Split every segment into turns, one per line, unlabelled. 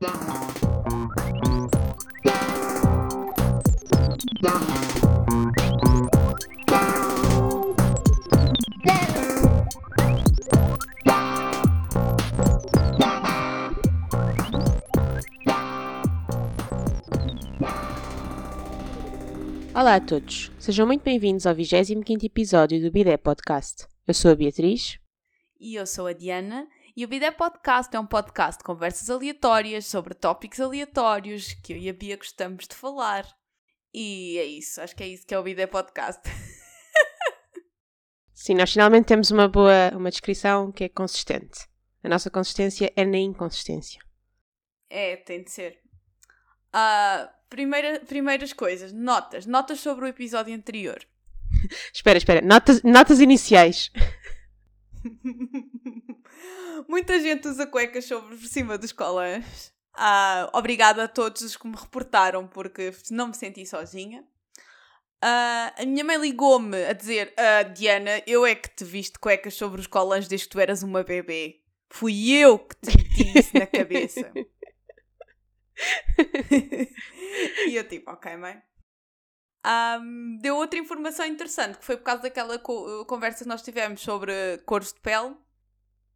Olá a todos, sejam muito bem-vindos ao 25 episódio do Bidé Podcast. Eu sou a Beatriz.
E eu sou a Diana. E o Bidé Podcast é um podcast de conversas aleatórias sobre tópicos aleatórios que eu e a Bia gostamos de falar. E é isso, acho que é isso que é o Bidé Podcast.
Sim, nós finalmente temos uma boa uma descrição que é consistente. A nossa consistência é na inconsistência.
É, tem de ser. Uh, primeira, primeiras coisas, notas. Notas sobre o episódio anterior.
espera, espera. Notas, notas iniciais.
Muita gente usa cuecas sobre por cima dos colãs. Uh, obrigada a todos os que me reportaram, porque não me senti sozinha. Uh, a minha mãe ligou-me a dizer: uh, Diana, eu é que te viste cuecas sobre os colãs desde que tu eras uma bebê. Fui eu que te meti isso na cabeça. e eu tipo, ok, mãe. Um, deu outra informação interessante, que foi por causa daquela co conversa que nós tivemos sobre cores de pele.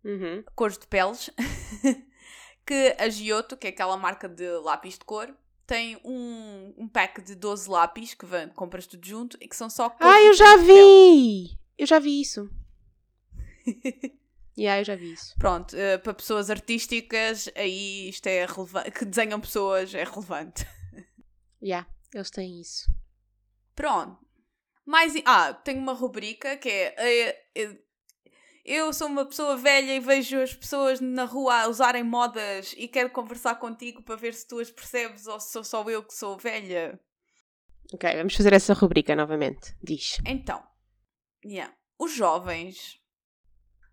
Uhum.
Cores de peles. que a Giotto, que é aquela marca de lápis de cor, tem um, um pack de 12 lápis que vem, compras tudo junto e que são só cores
Ah, eu já vi! Eu já vi isso. Yeah, eu já vi isso.
Pronto, uh, para pessoas artísticas, aí isto é relevante. Que desenham pessoas é relevante.
Yeah, eles têm isso.
Pronto. Mais. Ah, tenho uma rubrica que é. Uh, eu sou uma pessoa velha e vejo as pessoas na rua a usarem modas e quero conversar contigo para ver se tu as percebes ou se sou só eu que sou velha.
Ok, vamos fazer essa rubrica novamente. Diz.
Então, yeah. os jovens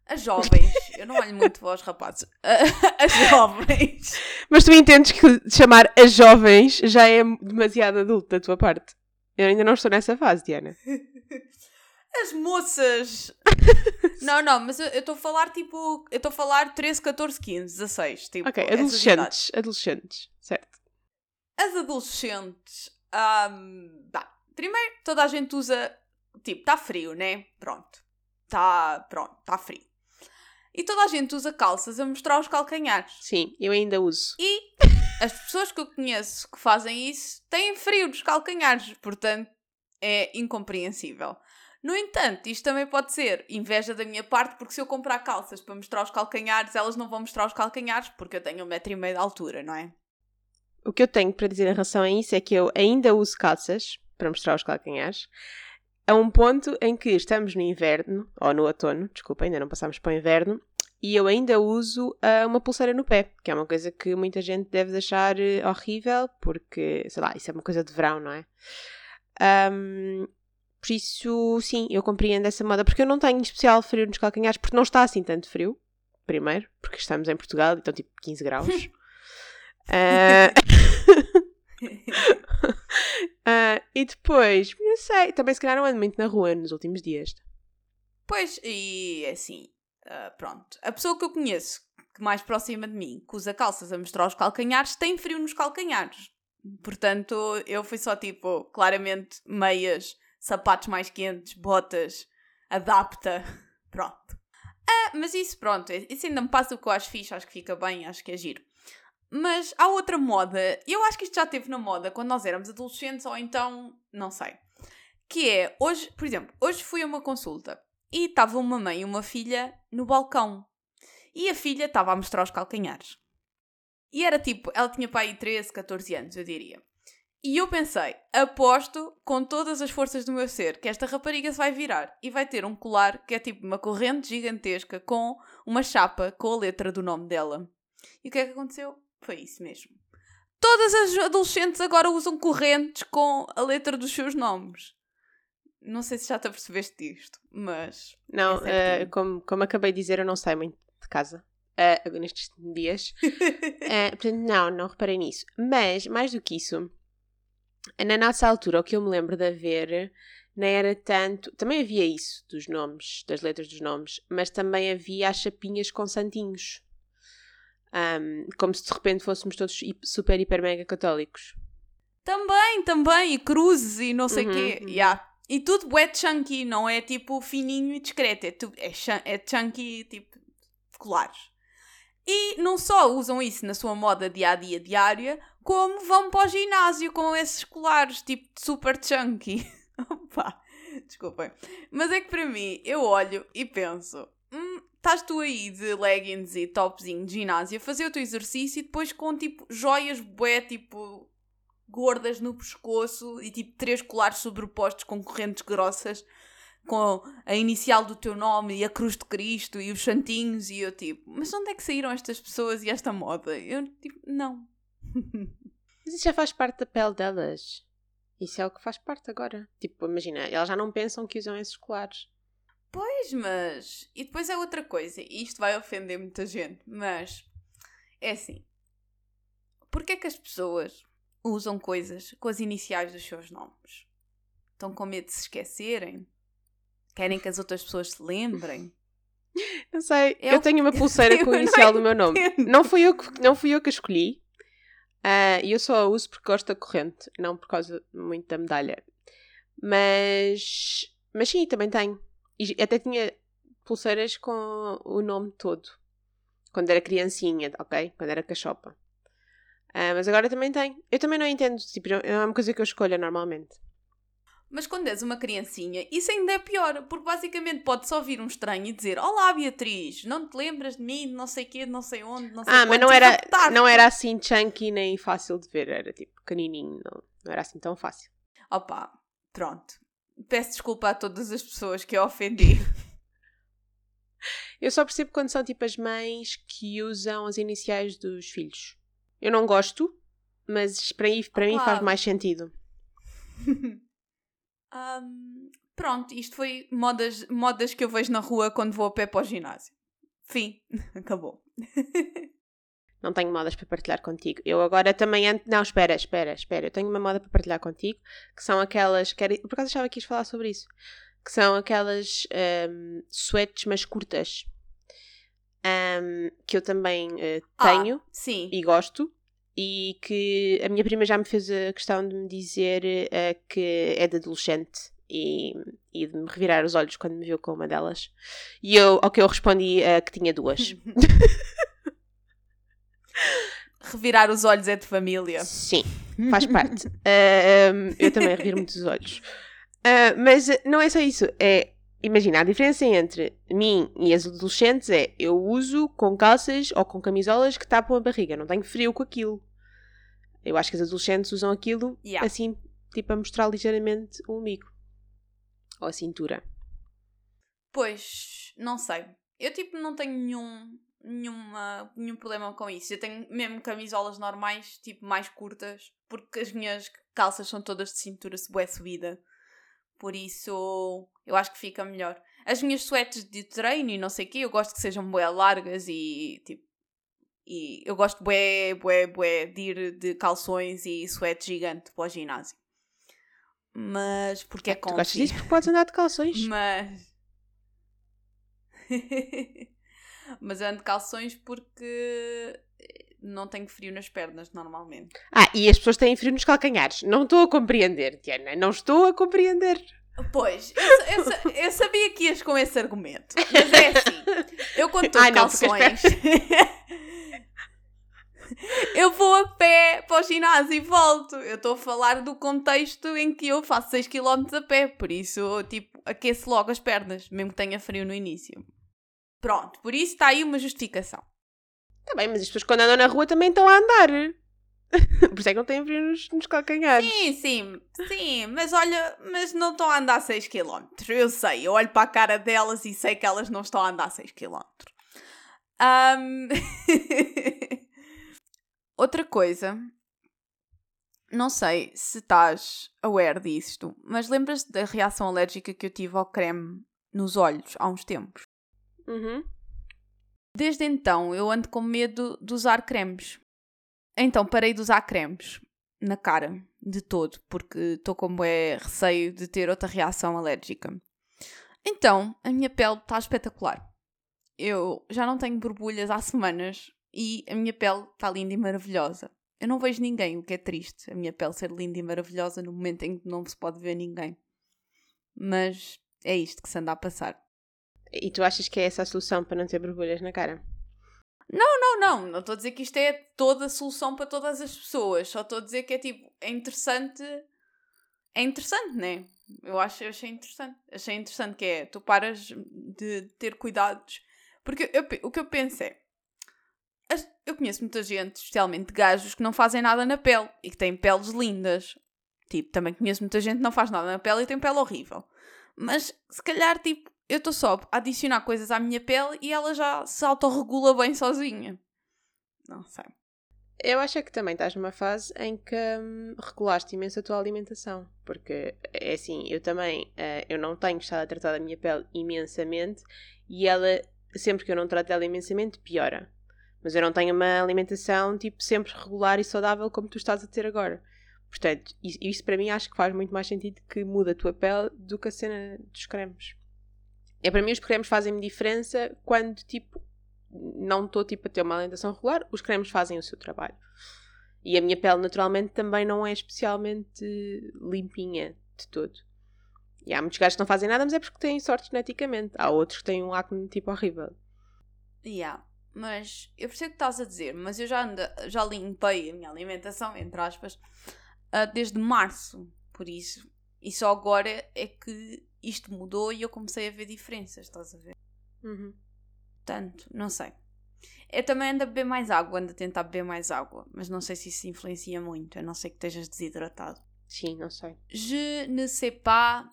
as jovens, eu não olho muito para os rapazes. As jovens.
Mas tu entendes que chamar as jovens já é demasiado adulto da tua parte. Eu ainda não estou nessa fase, Diana.
As moças. não, não, mas eu estou a falar tipo. Eu estou a falar 13, 14, 15, 16. Tipo,
ok, adolescentes. Adolescentes, certo.
As adolescentes. Um, bah, primeiro, toda a gente usa. Tipo, está frio, né? Pronto. Está. Pronto, está frio. E toda a gente usa calças a mostrar os calcanhares.
Sim, eu ainda uso.
E as pessoas que eu conheço que fazem isso têm frio nos calcanhares, portanto é incompreensível. No entanto, isto também pode ser inveja da minha parte, porque se eu comprar calças para mostrar os calcanhares, elas não vão mostrar os calcanhares porque eu tenho um metro e meio de altura, não é?
O que eu tenho para dizer em relação a isso é que eu ainda uso calças para mostrar os calcanhares, a um ponto em que estamos no inverno, ou no outono, desculpa, ainda não passamos para o inverno, e eu ainda uso uh, uma pulseira no pé, que é uma coisa que muita gente deve achar uh, horrível, porque, sei lá, isso é uma coisa de verão, não é? Um, por isso, sim, eu compreendo essa moda, porque eu não tenho especial frio nos calcanhares, porque não está assim tanto frio, primeiro, porque estamos em Portugal, então tipo 15 graus. uh... Uh, e depois, não sei, também se calhar não ando muito na rua nos últimos dias.
Pois, e assim, uh, pronto. A pessoa que eu conheço, que mais próxima de mim, que usa calças a mostrar os calcanhares, tem frio nos calcanhares. Portanto, eu fui só tipo, claramente, meias, sapatos mais quentes, botas, adapta. Pronto. Ah, mas isso, pronto, isso ainda me passa o que eu acho fixe, acho que fica bem, acho que é giro. Mas há outra moda, eu acho que isto já teve na moda quando nós éramos adolescentes, ou então, não sei. Que é, hoje, por exemplo, hoje fui a uma consulta e estava uma mãe e uma filha no balcão. E a filha estava a mostrar os calcanhares. E era tipo, ela tinha pai 13, 14 anos, eu diria. E eu pensei, aposto com todas as forças do meu ser que esta rapariga se vai virar e vai ter um colar que é tipo uma corrente gigantesca com uma chapa com a letra do nome dela. E o que é que aconteceu? Foi isso mesmo. Todas as adolescentes agora usam correntes com a letra dos seus nomes. Não sei se já te apercebeste disto, mas.
Não, uh, como, como acabei de dizer, eu não saio muito de casa. Uh, nestes dias. uh, portanto, não, não reparei nisso. Mas, mais do que isso, na nossa altura, o que eu me lembro de haver não era tanto. Também havia isso dos nomes, das letras dos nomes, mas também havia as chapinhas com santinhos. Um, como se de repente fôssemos todos super, hiper, mega católicos.
Também, também, e cruzes e não sei o
Uhum,
quê.
uhum.
Yeah. E tudo é chunky, não é tipo fininho e discreto, é, tu, é, é chunky tipo colares. E não só usam isso na sua moda dia a dia diária, como vão para o ginásio com esses colares tipo super chunky. Opa, desculpem. Mas é que para mim, eu olho e penso: hum, estás tu aí de leggings e topzinho de ginásio a fazer o teu exercício e depois com tipo joias bué, tipo gordas no pescoço e tipo três colares sobrepostos com correntes grossas com a inicial do teu nome e a cruz de Cristo e os santinhos e eu tipo, mas onde é que saíram estas pessoas e esta moda? Eu tipo, não.
Mas isso já faz parte da pele delas. Isso é o que faz parte agora. Tipo, imagina, elas já não pensam que usam esses colares.
Pois, mas. E depois é outra coisa, e isto vai ofender muita gente, mas é assim. Porquê é que as pessoas usam coisas com as iniciais dos seus nomes? Estão com medo de se esquecerem? Querem que as outras pessoas se lembrem?
Não sei,
Eu-
eu, tenho uma pulseira com o inicial do meu nome. Não fui eu que, não fui eu que a escolhi. Ah, E eu só a uso porque gosto da corrente, não por causa muito da medalha. Mas, mas sim, também tenho. E até tinha pulseiras com o nome todo. Quando era criancinha, ok? Quando era cachopa. Ah, mas agora também tenho. Eu também não entendo, tipo, não é uma coisa que eu escolha normalmente.
Mas quando és uma criancinha, isso ainda é pior, porque basicamente pode só vir um estranho e dizer Olá Beatriz, não te lembras de mim, não sei quê, não sei onde, não sei
Ah, mas
quantos",
não era, não era assim chunky nem fácil de ver, era tipo pequenininho, não, não era assim tão fácil.
Opa, pronto. Peço desculpa a todas as pessoas que eu ofendi.
Eu só percebo quando são tipo as mães que usam as iniciais dos filhos. Eu não gosto, mas para, mim- para mim faz mais sentido.
Ahm, pronto, isto foi modas, modas que eu vejo na rua quando vou a pé para o ginásio. Fim. Acabou.
Não tenho modas para partilhar contigo. Eu agora também. Não, espera, espera, espera. Eu tenho uma moda para partilhar contigo, que são aquelas... Que era... Por acaso achava que ias falar sobre isso. Que são aquelas um, sweats, mas curtas. Ahm, que eu também
Ah.
tenho.
Sim.
e gosto. E que a minha prima já me fez a questão de me dizer eh, que é de adolescente e, e de me revirar os olhos quando me viu com uma delas. E eu, ao que eu respondi eh, que tinha duas.
Revirar os olhos é de família.
Sim, faz parte. Ah, um, eu também reviro muitos olhos. Mas eh, não é só isso. É, imagina, a diferença entre mim e as adolescentes é eu uso com calças ou com camisolas que tapam a barriga. Não tenho frio com aquilo. Eu acho que as adolescentes usam aquilo
Yeah.
assim, tipo a mostrar ligeiramente o umbigo. Ou a cintura.
Pois, não sei. Eu tipo não tenho nenhum, nenhuma, nenhum problema com isso. Eu tenho mesmo camisolas normais, tipo mais curtas, porque as minhas calças são todas de cintura bué subida. Por isso, eu acho que fica melhor. As minhas sweats de treino e não sei o quê, eu gosto que sejam bué largas e tipo. E eu gosto bué, bué, bué de ir de calções e sweat gigante para o ginásio. Mas porque é
Tu gostas
comfy.
disso porque podes andar de calções.
Mas. Mas eu ando de calções porque não tenho frio nas pernas normalmente.
Ah, e as pessoas têm frio nos calcanhares. Não estou a compreender, Diana. Não estou a compreender.
Pois, eu, eu eu sabia que ias com esse argumento. Mas é assim. Eu quando estou de calções. eu vou a pé para o ginásio e volto. Eu estou a falar do contexto em que eu faço 6 km a pé. Por isso, eu, tipo, aqueço logo as pernas, mesmo que tenha frio no início. Pronto, por isso está aí uma justificação.
Está bem, mas as pessoas quando andam na rua também estão a andar. Por isso é que não têm frio nos, nos calcanhares.
Sim, sim, sim, mas olha, mas não estão a andar 6 km. Eu sei, eu olho para a cara delas e sei que elas não estão a andar 6 km. Ahm, Outra coisa, não sei se estás aware disto, mas lembras-te da reação alérgica que eu tive ao creme nos olhos há uns tempos?
Uhum.
Desde então eu ando com medo de usar cremes. Então parei de usar cremes na cara, de todo, porque estou com é receio de ter outra reação alérgica. Então a minha pele está espetacular. Eu já não tenho borbulhas há semanas e a minha pele está linda e maravilhosa. Eu não vejo ninguém, o que é triste, a minha pele ser linda e maravilhosa no momento em que não se pode ver ninguém. Mas é isto que se anda a passar.
E tu achas que é essa a solução para não ter borbulhas na cara?
Não, não, não. Não estou a dizer que isto é toda a solução para todas as pessoas. Só estou a dizer que é tipo, é interessante. É interessante, né? Eu acho, eu achei interessante. Achei interessante que é, tu paras de ter cuidados. Porque eu, o que eu penso é, eu conheço muita gente, especialmente gajos, que não fazem nada na pele e que têm peles lindas. Tipo, também conheço muita gente que não faz nada na pele e tem pele horrível. Mas se calhar, tipo, eu estou só a adicionar coisas à minha pele e ela já se autorregula bem sozinha. Não sei.
Eu acho é que também estás numa fase em que hum, regulaste imenso a tua alimentação. Porque, é assim, eu também, uh, eu não tenho estado a tratar da minha pele imensamente e ela, sempre que eu não trato dela imensamente, piora. Mas eu não tenho uma alimentação, tipo, sempre regular e saudável como tu estás a ter agora. Portanto, isso para mim acho que faz muito mais sentido que muda a tua pele do que a cena dos cremes. É para mim os cremes fazem-me diferença quando, tipo, não estou, tipo, a ter uma alimentação regular, os cremes fazem o seu trabalho. E a minha pele, naturalmente, também não é especialmente limpinha de todo. E há muitos gajos que não fazem nada, mas é porque têm sorte geneticamente. Há outros que têm um acne, tipo, horrível.
Yeah. Mas eu percebo o que estás a dizer, mas eu já, anda, já limpei a minha alimentação, entre aspas, uh, desde março. Por isso, e só agora é que isto mudou e eu comecei a ver diferenças, estás a ver?
Uhum.
Portanto, não sei. Eu também ando a beber mais água, ando a tentar beber mais água, mas não sei se isso influencia muito, a não ser que estejas desidratado.
Sim, não sei.
Je ne sais pas,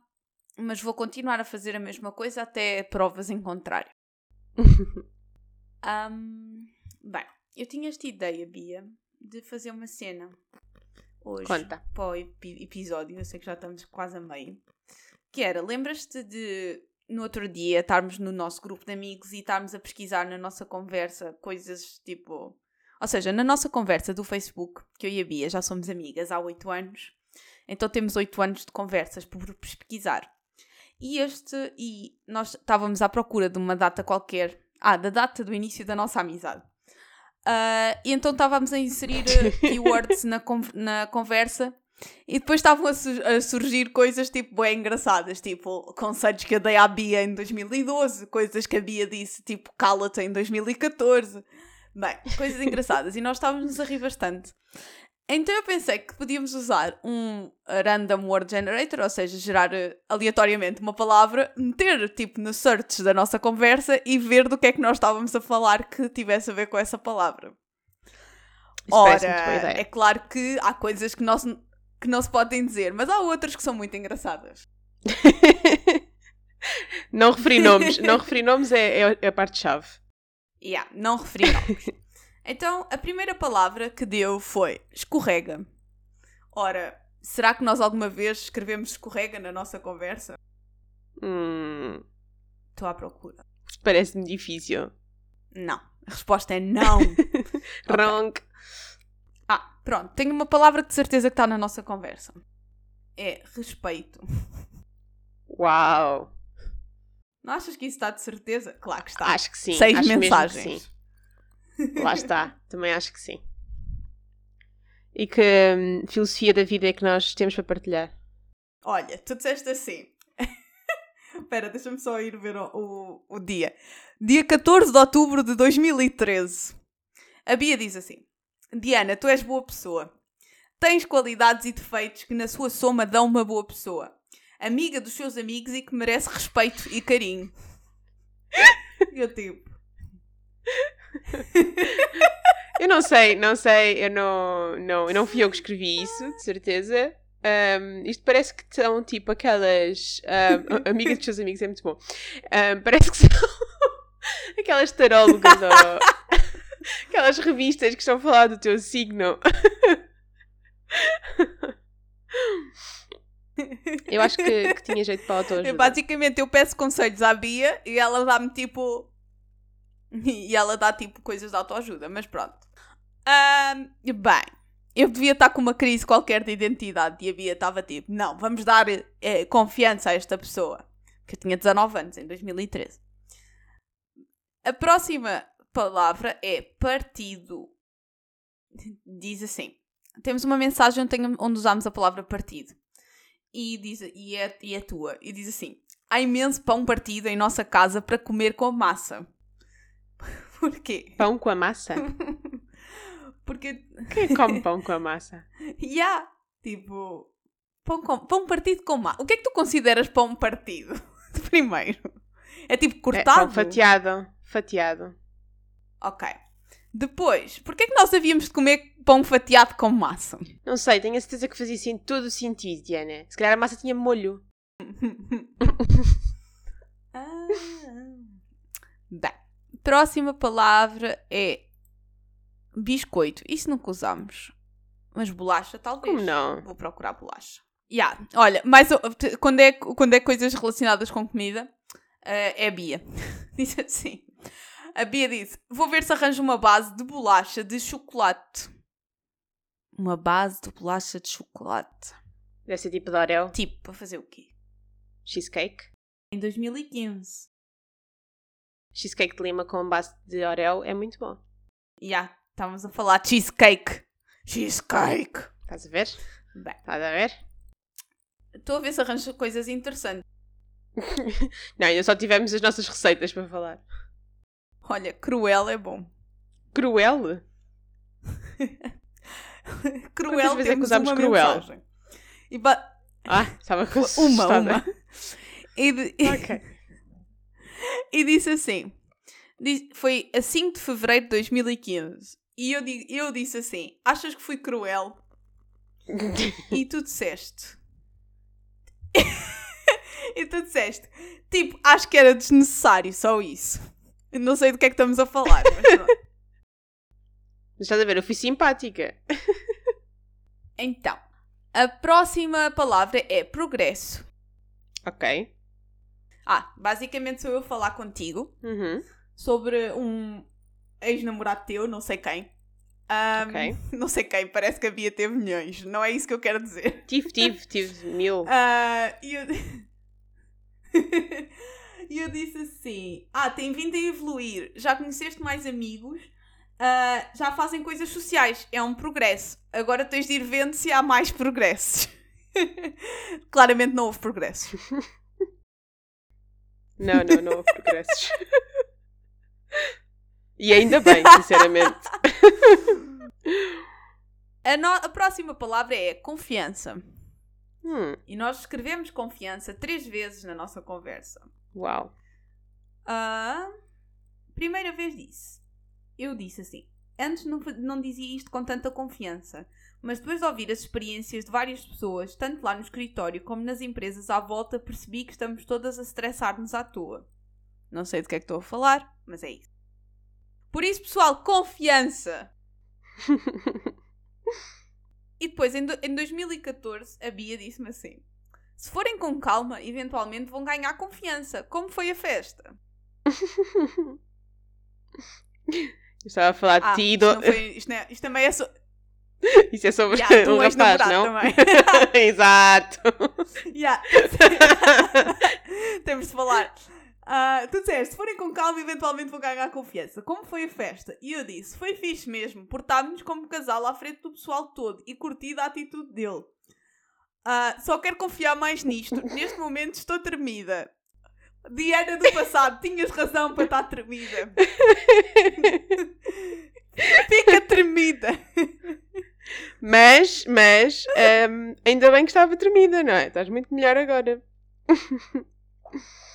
mas vou continuar a fazer a mesma coisa até provas em contrário. Um, bem, eu tinha esta ideia, Bia, de fazer uma cena hoje
Conta.
para o episódio. Eu sei que já estamos quase a meio. Que era, lembras-te de no outro dia estarmos no nosso grupo de amigos e estarmos a pesquisar na nossa conversa coisas tipo. Ou seja, na nossa conversa do Facebook, que eu e a Bia já somos amigas há oito anos, então temos oito anos de conversas por pesquisar. E este, e nós estávamos à procura de uma data qualquer ah, da data do início da nossa amizade. Uh, e então estávamos a inserir eh, keywords na, con na conversa e depois estavam a, su a, surgir coisas tipo bem engraçadas, tipo conselhos que eu dei à Bia em 2012, coisas que a Bia disse, tipo cala-te em 2014. Bem, coisas engraçadas. e nós estávamos a rir bastante. Então eu pensei que podíamos usar um random word generator, ou seja, gerar eh, aleatoriamente uma palavra, meter tipo no search da nossa conversa e ver do que é que nós estávamos a falar que tivesse a ver com essa palavra. Isso Ora, é claro que há coisas que se, que não se podem dizer, mas há outras que são muito engraçadas.
não referi nomes, não referi nomes é, é a parte-chave.
Yeah, não referi nomes. Então, a primeira palavra que deu foi escorrega. Ora, será que nós alguma vez escrevemos escorrega na nossa conversa?
Hum.
Estou à procura.
Parece-me difícil.
Não. A resposta é não.
Wrong.
Ah, pronto. Tenho uma palavra que de certeza que está na nossa conversa. É respeito.
Uau!
Não achas que isso está de certeza? Claro que está.
Acho que sim.
Seis
Acho
mensagens.
Lá está, também acho que sim. E que hum, filosofia da vida é que nós temos para partilhar?
Olha, tu disseste assim. Espera, deixa-me só ir ver o, o, o, dia. Dia 14 de outubro de 2013. A Bia diz assim: Diana, tu és boa pessoa. Tens qualidades e defeitos que, na sua soma, dão uma boa pessoa. Amiga dos seus amigos e que merece respeito e carinho. Eu tipo.
eu não sei, não sei, eu não, não, eu não fui eu que escrevi isso, de certeza. Um, isto parece que são tipo aquelas um, amigas dos seus amigos, é muito bom. Um, parece que são aquelas tarólogas ou aquelas revistas que estão a falar do teu signo. Eu acho que, que tinha jeito para autoajuda.
Basicamente, eu peço conselhos à Bia e ela dá-me tipo E ela dá tipo coisas de autoajuda, mas pronto. Um, bem, eu devia estar com uma crise qualquer de identidade e a Bia estava tipo: não, vamos dar é, confiança a esta pessoa. Que eu tinha 19 anos, em 2013. A próxima palavra é partido. Diz assim: temos uma mensagem onde, usamos a palavra partido. E, diz, e, é, e é tua. E diz assim: há imenso pão partido em nossa casa para comer com massa. Porquê?
Pão com a massa?
Porque,
Quem come pão com a massa?
yeah, tipo, pão, com, pão partido com massa. O que é que tu consideras pão partido? Primeiro. É tipo
É,
cortado?
pão fatiado. Fatiado.
Ok. Depois, porquê é que nós havíamos de comer pão fatiado com massa?
Não sei, tenho a certeza que fazia assim todo o sentido, Diana. Se calhar a massa tinha molho.
Ah. Bem, próxima palavra é biscoito. Isso nunca usamos. Mas bolacha, talvez.
Como não?
Vou procurar bolacha. Yeah. Olha, mas quando é, quando é coisas relacionadas com comida, uh, é Bia. Diz assim. A Bia disse: Vou ver se arranjo uma base de bolacha de chocolate. Uma base de bolacha de chocolate.
Deve ser tipo de Oreo.
Tipo, para fazer o quê?
Cheesecake.
Em 2015.
Cheesecake de lima com base de Oreo é muito bom.
Já, estávamos a falar de cheesecake. Cheesecake.
Estás a ver?
Bem,
Estás a ver?
estou a ver se arranjo coisas interessantes.
Não, ainda só tivemos as nossas receitas para falar.
Olha, cruel é bom.
Cruel?
cruel
vezes é que
temos uma
cruel?
mensagem. E ba-
Ah, estava com
uma, uma. E, de-
Ok.
e disse assim: diz- foi a 5 de fevereiro de 2015. E eu, di- eu disse assim: Achas que fui cruel? E tu disseste. e tu disseste: Tipo, acho que era desnecessário, só isso. Não sei do que é que estamos a falar, mas pronto.
Estás a ver, eu fui simpática.
Então, a próxima palavra é progresso.
Ok.
Ah, basicamente sou eu a falar contigo
Uhum.
sobre um ex-namorado teu, não sei quem. Ahm,
Ok.
Não sei quem, parece que a Bia teve milhões, não é isso que eu quero dizer.
Tive, tive, tive mil.
Ah, E eu... e eu disse assim: Ah, tem vindo a evoluir, já conheceste mais amigos, ah, já fazem coisas sociais, é um progresso. Agora tens de ir vendo se há mais progressos. Claramente não houve progressos.
Não, não, não houve progressos. E ainda bem, sinceramente.
A, no- a próxima palavra é confiança.
Hum,
E nós escrevemos confiança três vezes na nossa conversa.
Uau.
A primeira vez disse. Eu disse assim. Antes não, não dizia isto com tanta confiança, mas depois de ouvir as experiências de várias pessoas, tanto lá no escritório como nas empresas à volta, percebi que estamos todas a estressar-nos à toa. Não sei do que é que estou a falar, mas é isso. Por isso, pessoal, confiança! E depois, em, do- em 2014, a Bia disse-me assim: Se forem com calma, eventualmente vão ganhar confiança. Como foi a festa?
Eu estava a falar de
Ah,
ti
isto, foi- isto, é- isto também é so...
Isso é sobre
Yeah,
um rapaz, não? Exato.
Yeah. Temos de falar. Ah, tu disseste, se forem com calma, eventualmente vão ganhar confiança. Como foi a festa? E eu disse, foi fixe mesmo. Portámos-nos como casal à frente do pessoal todo e curti da atitude dele. Ah, só quero confiar mais nisto. Neste momento estou tremida. Diana do passado, tinhas razão para estar tremida. Fica tremida.
Mas, mas, hum, ainda bem que estava tremida, não é? Estás muito melhor agora.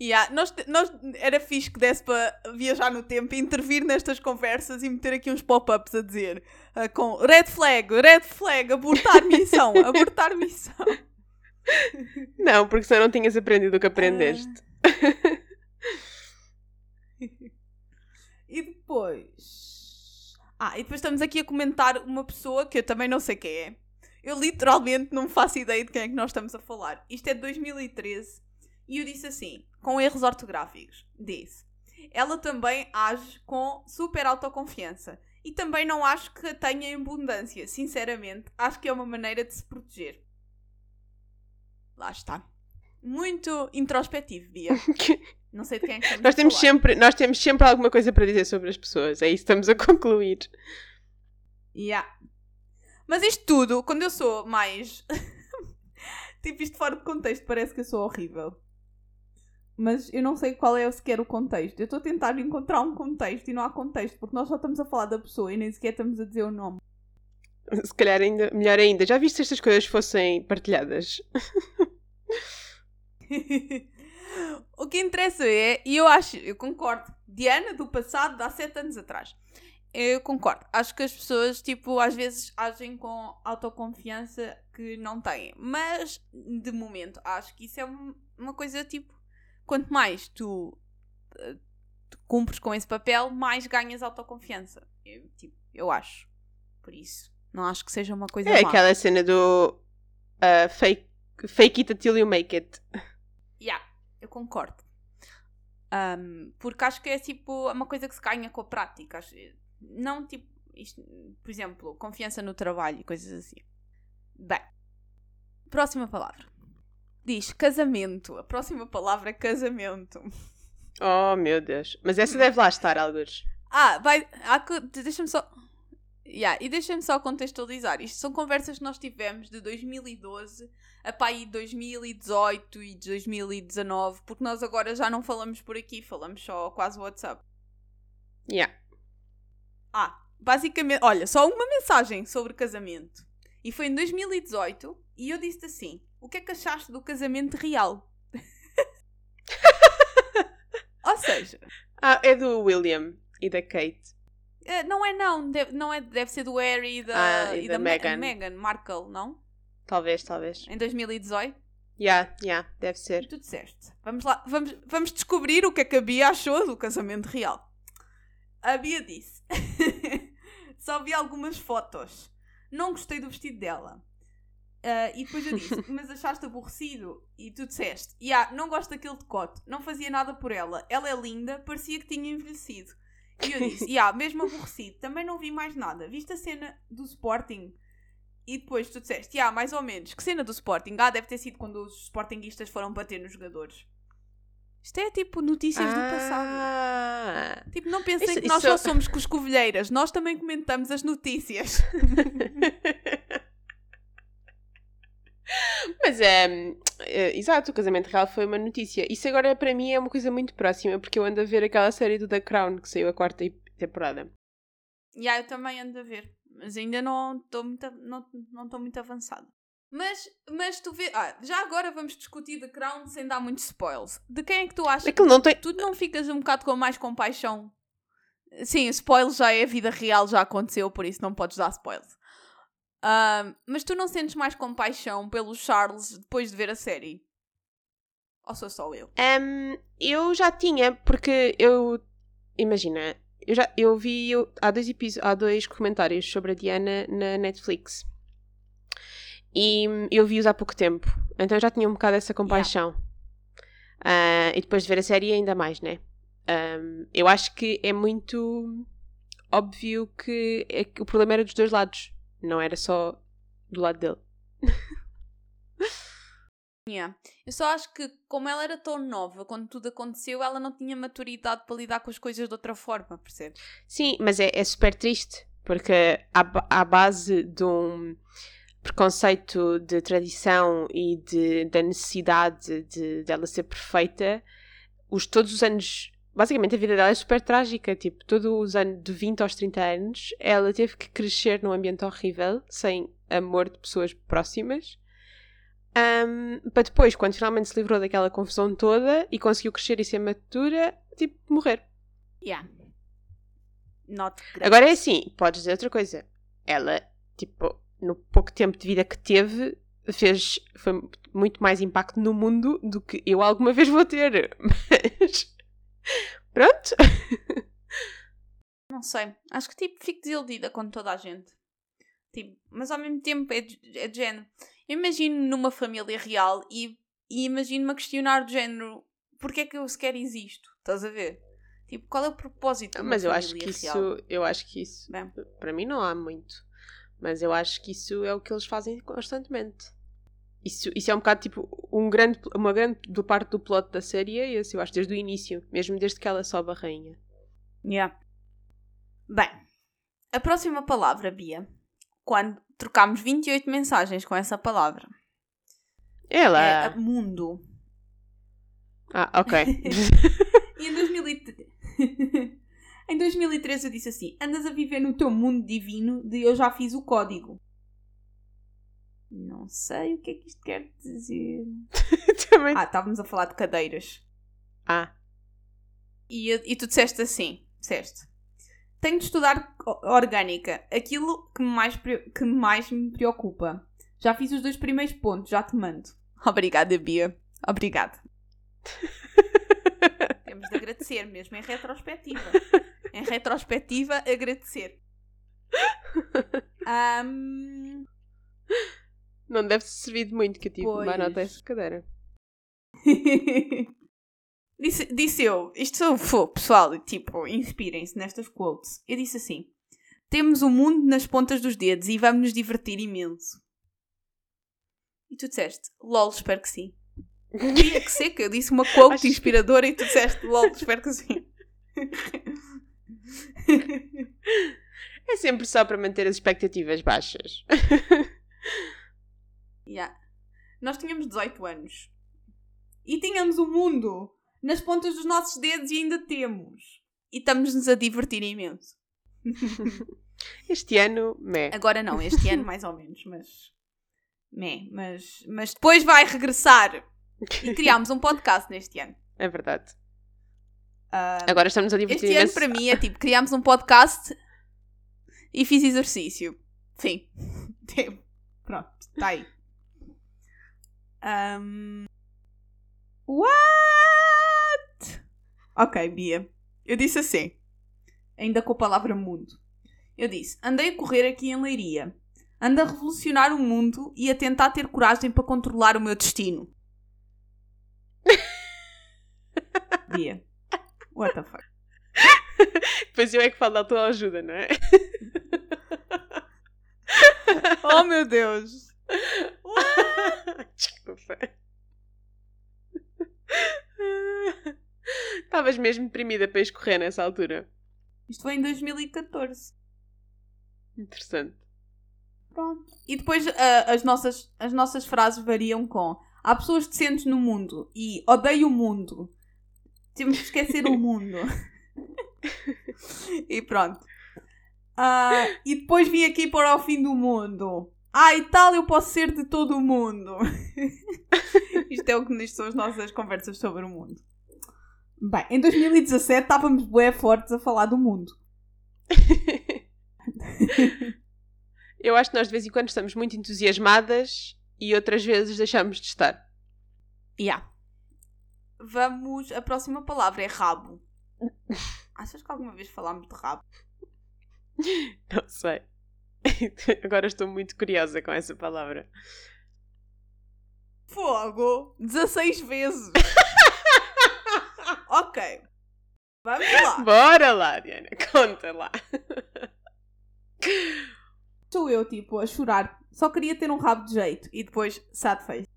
Yeah, nós, nós, era fixe que desse para viajar no tempo e intervir nestas conversas e meter aqui uns pop-ups a dizer ah, com red flag, red flag, abortar missão, abortar missão.
Não, porque senão não tinhas aprendido o que aprendeste.
E depois. Ah, e depois estamos aqui a comentar uma pessoa que eu também não sei quem é. Eu literalmente não faço ideia de quem é que nós estamos a falar. Isto é de 2013 e eu disse assim, com erros ortográficos. Disse. Ela também age com super autoconfiança. E também não acho que a tenha em abundância. Sinceramente, acho que é uma maneira de se proteger. Lá está. muito introspectivo, Bia. Não sei de quem é que estamos
nós,
a
temos
falar.
sempre, nós temos sempre alguma coisa para dizer sobre as pessoas. É isso que estamos a concluir.
Yeah. Mas isto tudo, quando eu sou mais. tipo, isto fora de contexto, parece que eu sou horrível. Mas eu não sei qual é sequer o contexto. Eu estou a tentar encontrar um contexto e não há contexto, porque nós só estamos a falar da pessoa e nem sequer estamos a dizer o nome.
Se calhar ainda, melhor ainda. Já viste se estas coisas fossem partilhadas?
o que interessa é, e eu acho, eu concordo, Diana do passado, de há sete anos atrás. Eu concordo. Acho que as pessoas, tipo, às vezes agem com autoconfiança que não têm. Mas, de momento, acho que isso é um- uma coisa, tipo, quanto mais tu, eh, tu cumpres com esse papel, mais ganhas autoconfiança. Eu, tipo, eu acho. Por isso, não acho que seja uma coisa
É
má.
aquela cena do uh, fake, fake it until you make it.
Yeah, eu concordo. Ahm, porque acho que é tipo uma coisa que se ganha com a prática. Acho- Não tipo, isto, por exemplo, confiança no trabalho e coisas assim. Bem, próxima palavra. Diz casamento. A próxima palavra é casamento.
Oh meu Deus. Mas essa deve lá estar, alguns.
Ah, vai. Deixa-me só. Yeah, e deixa-me só contextualizar. Isto são conversas que nós tivemos de 2012 a pá aí 2018 e 2019, porque nós agora já não falamos por aqui, falamos só quase WhatsApp.
Yeah.
Ah, basicamente, olha, só uma mensagem sobre casamento. E foi em 2018 e eu disse assim: O que é que achaste do casamento real? Ou seja,
Ah, é do William e da Kate.
eh, não é não, deve, não é, deve ser do Harry e da,
Ah, e
e
da
da, Me-
Meghan.
Meghan Markle, não?
Talvez, talvez.
Em 2018.
Yeah, yeah, deve ser.
Tu disseste. Vamos lá, vamos, vamos descobrir o que é que a Bia achou do casamento real. A Bia disse: Só vi algumas fotos. Não gostei do vestido dela. Ah, e depois eu disse: Mas achaste aborrecido? E tu disseste: Ya, não gosto daquele decote. Não fazia nada por ela. Ela é linda, parecia que tinha envelhecido. E eu disse: Ya, mesmo aborrecido. Também não vi mais nada. Viste a cena do Sporting? E depois tu disseste, ah, mais ou menos, que cena do Sporting? Ah, deve ter sido quando os Sportinguistas foram bater nos jogadores. Isto é tipo notícias do passado.
Ah.
Tipo, não pensem
Isso-
que nós
isso-
só somos coscovilheiras, nós também comentamos as notícias.
Mas é, é, exato, o casamento real foi uma notícia. Isso agora para mim é uma coisa muito próxima, porque eu ando a ver aquela série do The Crown que saiu a quarta temporada.
E aí eu também ando a ver, mas ainda não estou muito, não, não muito avançada. Mas, mas tu vê, ah, já agora vamos discutir The Crown sem dar muitos spoils. De quem é que tu achas?
Aquilo não tem.
Tu não ficas um bocado com mais compaixão? Sim, spoiler já é vida real, já aconteceu, por isso não podes dar spoilers. Mas tu não sentes mais compaixão pelo Charles depois de ver a série? Ou sou só eu?
Hum, eu já tinha, porque eu. Imagina, eu já eu vi. eu- há, dois episo- há dois comentários sobre a Diana na Netflix. E hum, eu vi-os há pouco tempo. Então eu já tinha um bocado essa compaixão. Ah, e depois de ver a série, ainda mais, né? Hum, eu acho que é muito óbvio que, é que o problema era dos dois lados. Não era só do lado dele.
Yeah. Eu só acho que, como ela era tão nova quando tudo aconteceu, ela não tinha maturidade para lidar com as coisas de outra forma, percebes?
Sim, mas é, é super triste, porque à, à base de um preconceito de tradição e de, da necessidade de dela ser perfeita, os, todos os anos, basicamente a vida dela é super trágica, tipo, todos os anos, de 20 aos 30 anos, ela teve que crescer num ambiente horrível, sem amor de pessoas próximas, ahm, para depois, quando finalmente se livrou daquela confusão toda e conseguiu crescer e ser matura, tipo, morrer.
Yeah. Not great.
Agora é assim, podes dizer outra coisa. Ela, tipo, no pouco tempo de vida que teve, fez foi muito mais impacto no mundo do que eu alguma vez vou ter. Mas pronto.
Não sei. Acho que tipo fico desiludida com toda a gente. Tipo, mas ao mesmo tempo é de, é de género. Eu imagino numa família real e, e imagino-me a questionar do género porque é que eu sequer existo? Estás a ver? Tipo, qual é o propósito de
Mas eu acho que isso,
real?
eu acho que isso,
Bem.
para mim não há muito. Mas eu acho que isso é o que eles fazem constantemente. Isso, isso é um bocado tipo um grande, uma grande do parte do plot da série é esse, eu acho, desde o início, mesmo desde que ela sobe a rainha.
Yeah. Bem, a próxima palavra, Bia, quando trocámos 28 mensagens com essa palavra,
Ela.
é mundo.
Ah, ok.
E em 2013... em 2013 eu disse assim, andas a viver no teu mundo divino de eu já fiz o código. Não sei o que é que isto quer dizer.
Também.
Ah, estávamos a falar de cadeiras.
Ah,
E, e tu disseste assim: disseste. Tenho de estudar orgânica, aquilo que mais, que mais me preocupa. Já fiz os dois primeiros pontos, já te mando. Obrigada, Bia. Obrigada. Temos de agradecer, mesmo em retrospectiva. Em retrospectiva, agradecer. Ahm,
não deve ter servido muito que eu tive uma nota a essa cadeira.
disse, disse eu, isto sou fô, pessoal, tipo, inspirem-se nestas quotes. Eu disse assim: temos o mundo nas pontas dos dedos e vamos nos divertir imenso. E tu disseste, lol, espero que sim. Queria que seca, eu disse uma quote
Acho que-
inspiradora e tu disseste, lol, espero que sim.
É sempre só para manter as expectativas baixas.
Nós tínhamos 18 anos. E tínhamos o mundo nas pontas dos nossos dedos e ainda temos. E estamos-nos a divertir imenso.
Este ano, meh.
Agora não, este ano mais ou menos, mas. Mé, mas, mas depois vai regressar. E criámos um podcast neste ano.
É verdade.
Ah,
Agora estamos a divertir
este ano
imenso.
para mim é tipo, criámos um podcast e fiz exercício. Sim. Pronto, está aí. Ahm, What? Ok, Bia. Eu disse assim. Ainda com a palavra mundo. Eu disse: andei a correr aqui em Leiria. Ando a revolucionar o mundo e a tentar ter coragem para controlar o meu destino. Bia. What the fuck?
Depois eu é que falo da tua ajuda, não é?
Oh meu Deus!
Desculpa. Estavas mesmo deprimida para escorrer nessa altura.
Isto foi em 2014.
Interessante.
Pronto. E depois ah, as, nossas, as nossas frases variam com há pessoas decentes no mundo e odeio o mundo. Temos que esquecer o mundo. e pronto. Ah, e depois vim aqui para o fim do mundo. Ah, e tal, eu posso ser de todo o mundo. Isto é o que são as nossas conversas sobre o mundo. Bem, em 2017 estávamos bué fortes a falar do mundo.
Eu acho que nós de vez em quando estamos muito entusiasmadas e outras vezes deixamos de estar.
Yeah. Vamos. A próxima palavra é rabo. Achas que alguma vez falámos de rabo?
Não sei. Agora estou muito curiosa com essa palavra.
Fogo! 16 vezes! ok. Vamos lá.
Bora lá, Diana, conta lá.
Sou eu, tipo, a chorar. Só queria ter um rabo de jeito. E depois, sad face.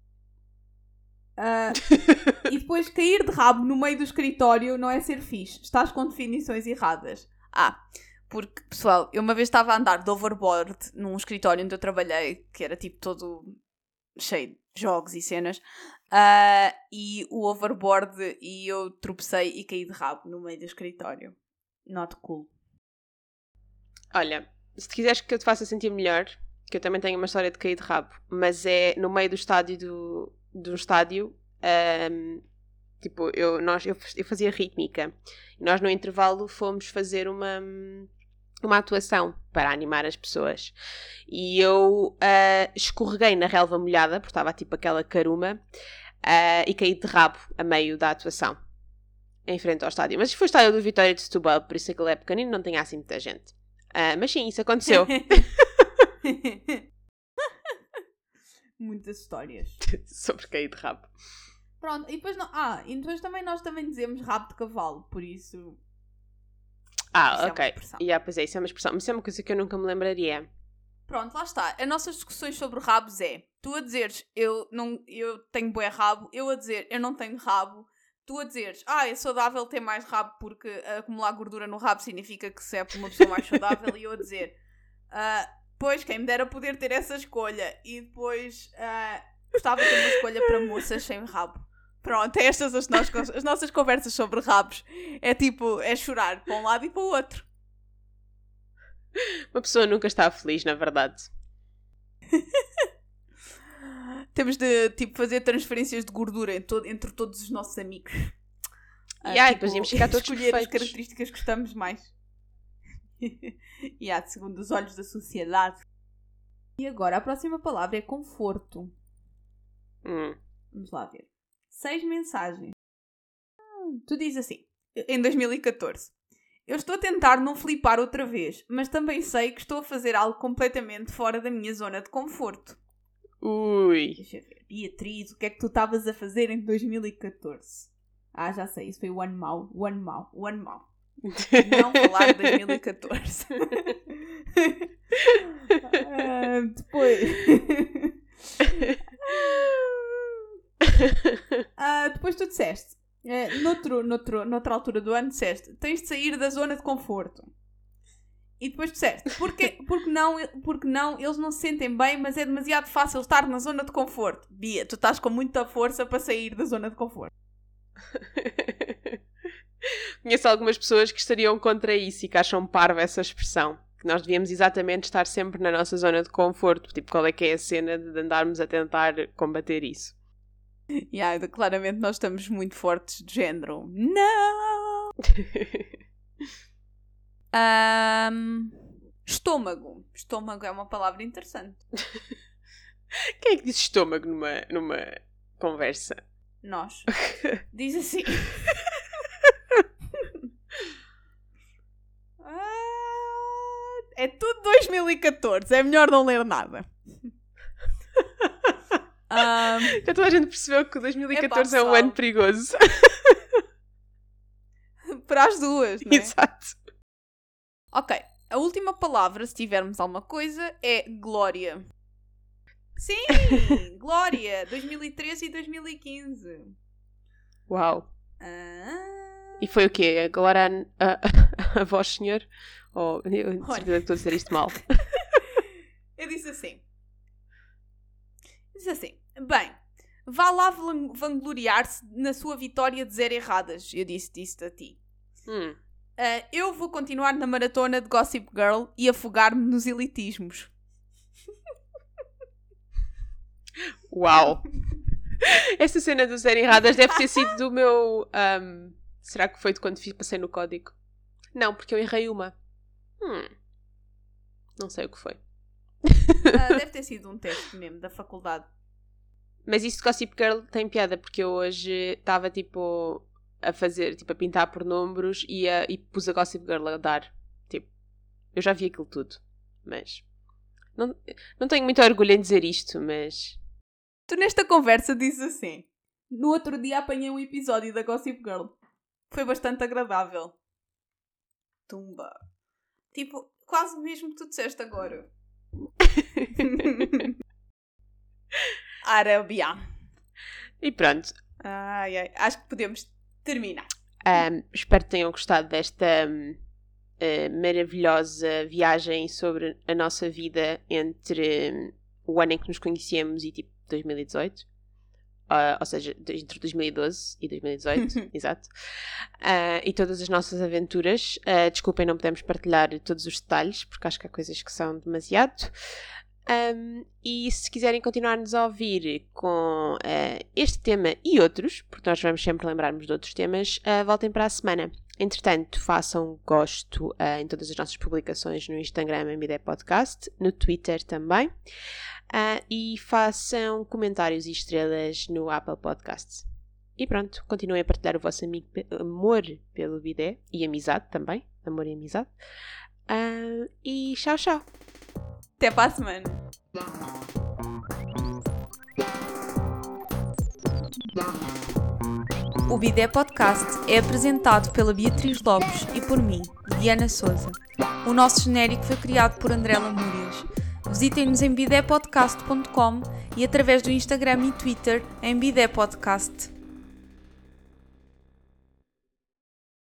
Ah, e depois cair de rabo no meio do escritório não é ser fixe. Estás com definições erradas. Ah, porque, pessoal, eu uma vez estava a andar de overboard num escritório onde eu trabalhei, que era tipo todo cheio de jogos e cenas, ah, e o overboard e eu tropecei e caí de rabo no meio do escritório. Not cool.
Olha, se quiseres que eu te faça sentir melhor, que eu também tenho uma história de cair de rabo, mas é no meio do estádio do, do estádio, ahm, tipo, eu, nós, eu, eu fazia rítmica. E nós no intervalo fomos fazer uma, uma atuação para animar as pessoas. E eu ah, escorreguei na relva molhada, porque estava tipo aquela caruma, ah, e caí de rabo a meio da atuação. Em frente ao estádio. Mas foi o estádio do Vitória de Setúbal, por isso aquilo é pequenino, não tem assim muita gente. Ah, mas sim, isso aconteceu.
Muitas histórias.
Sobre cair de rabo.
Pronto, e depois não. Ah, e depois também nós também dizemos rabo de cavalo, por isso.
Ah,
Isso é
ok.
expressão.
Yeah, pois é, isso é uma expressão. Mas isso é uma coisa que eu nunca me lembraria.
Pronto, lá está. As nossas discussões sobre rabos é: Tu a dizeres, eu, não, eu tenho bué rabo, eu a dizer, eu não tenho rabo, tu a dizeres, ah, é saudável ter mais rabo porque acumular gordura no rabo significa que se é uma pessoa mais saudável, e eu a dizer, ah, pois, quem me dera poder ter essa escolha, e depois ah, gostava de ter uma escolha para moças sem rabo. Pronto, é estas as, nós, as nossas conversas sobre rabos. É tipo, é chorar para um lado e para o outro.
Uma pessoa nunca está feliz, na verdade.
Temos de tipo, fazer transferências de gordura entre todos os nossos amigos.
E yeah, tipo, depois ficar todos
escolher
perfeitos.
as características que gostamos mais. e yeah, segundo os olhos da sociedade. E agora a próxima palavra é conforto.
Hum.
Vamos lá ver. Seis mensagens. Hum, tu dizes assim, em 2014. Eu estou a tentar não flipar outra vez, mas também sei que estou a fazer algo completamente fora da minha zona de conforto.
Ui.
Deixa eu ver. Beatriz, o que é que tu estavas a fazer em 2014? Ah, já sei, isso foi o ano mau, o ano mau, o ano mau. Não falar de 2014. ah, depois. ah, depois tu disseste é, noutro, noutro, noutra altura do ano disseste tens de sair da zona de conforto. E depois disseste porque, porque, não, porque não, eles não se sentem bem, mas é demasiado fácil estar na zona de conforto. Bia, tu estás com muita força para sair da zona de conforto.
Conheço algumas pessoas que estariam contra isso e que acham parva essa expressão. Que nós devíamos exatamente estar sempre na nossa zona de conforto. Tipo, qual é que é a cena de andarmos a tentar combater isso?
Yeah, claramente nós estamos muito fortes de género. Não! um, estômago. Estômago é uma palavra interessante.
Quem é que diz estômago numa, numa conversa?
Nós. Diz assim. ah, é tudo 2014. É melhor não ler nada.
Um, Já toda a gente percebeu que 2014 é, é um ano perigoso.
Para as duas, não é?
Exato.
Ok, a última palavra, se tivermos alguma coisa, é glória. Sim, glória, 2013 e 2015.
Uau.
Ah.
E foi o quê? Agora a, a, a, voz, senhor? Oh, eu certeza que estou a dizer isto mal.
eu disse assim. Diz assim: Bem, vá lá vangloriar-se na sua vitória de zero erradas. Eu disse isto a ti.
Hum.
Uh, eu vou continuar na maratona de Gossip Girl e afogar-me nos elitismos.
Uau! Essa cena do zero erradas deve ter sido do meu. Um, será que foi de quando passei no código? Não, porque eu errei uma. Hum. Não sei o que foi.
Uh, deve ter sido um teste mesmo da faculdade.
Mas isso de Gossip Girl tem piada, porque eu hoje estava tipo a fazer, tipo a pintar por números e, a, e pus a Gossip Girl a dar. Tipo, eu já vi aquilo tudo, mas. Não, não tenho muito orgulho em dizer isto, mas.
Tu nesta conversa dizes assim: No outro dia apanhei um episódio da Gossip Girl. Foi bastante agradável. Tumba. Tipo, quase o mesmo que tu disseste agora. Arábia.
E pronto.
Ai, ai. Acho que podemos terminar.
Um, espero que tenham gostado desta um, uh, maravilhosa viagem sobre a nossa vida entre um, o ano em que nos conhecemos e tipo 2018. Uh, ou seja, entre 2012 e 2018, exato. Uh, e todas as nossas aventuras. Uh, desculpem, não podemos partilhar todos os detalhes, porque acho que há coisas que são demasiado. Um, e se quiserem continuar-nos a ouvir com uh, este tema e outros, porque nós vamos sempre lembrar-nos de outros temas, uh, voltem para a semana. Entretanto, façam gosto uh, em todas as nossas publicações no Instagram MIDE Podcast, no Twitter também, e façam comentários e estrelas no Apple Podcasts. E pronto, continuem a partilhar o vosso amor pelo Bidé e amizade também, amor e amizade. e tchau, tchau!
Até para a semana. O Bidé Podcast é apresentado pela Beatriz Lopes e por mim, Diana Souza. O nosso genérico foi criado por André Lamúrias. Visitem-nos em bidepodcast.com e através do Instagram e Twitter em bidepodcast.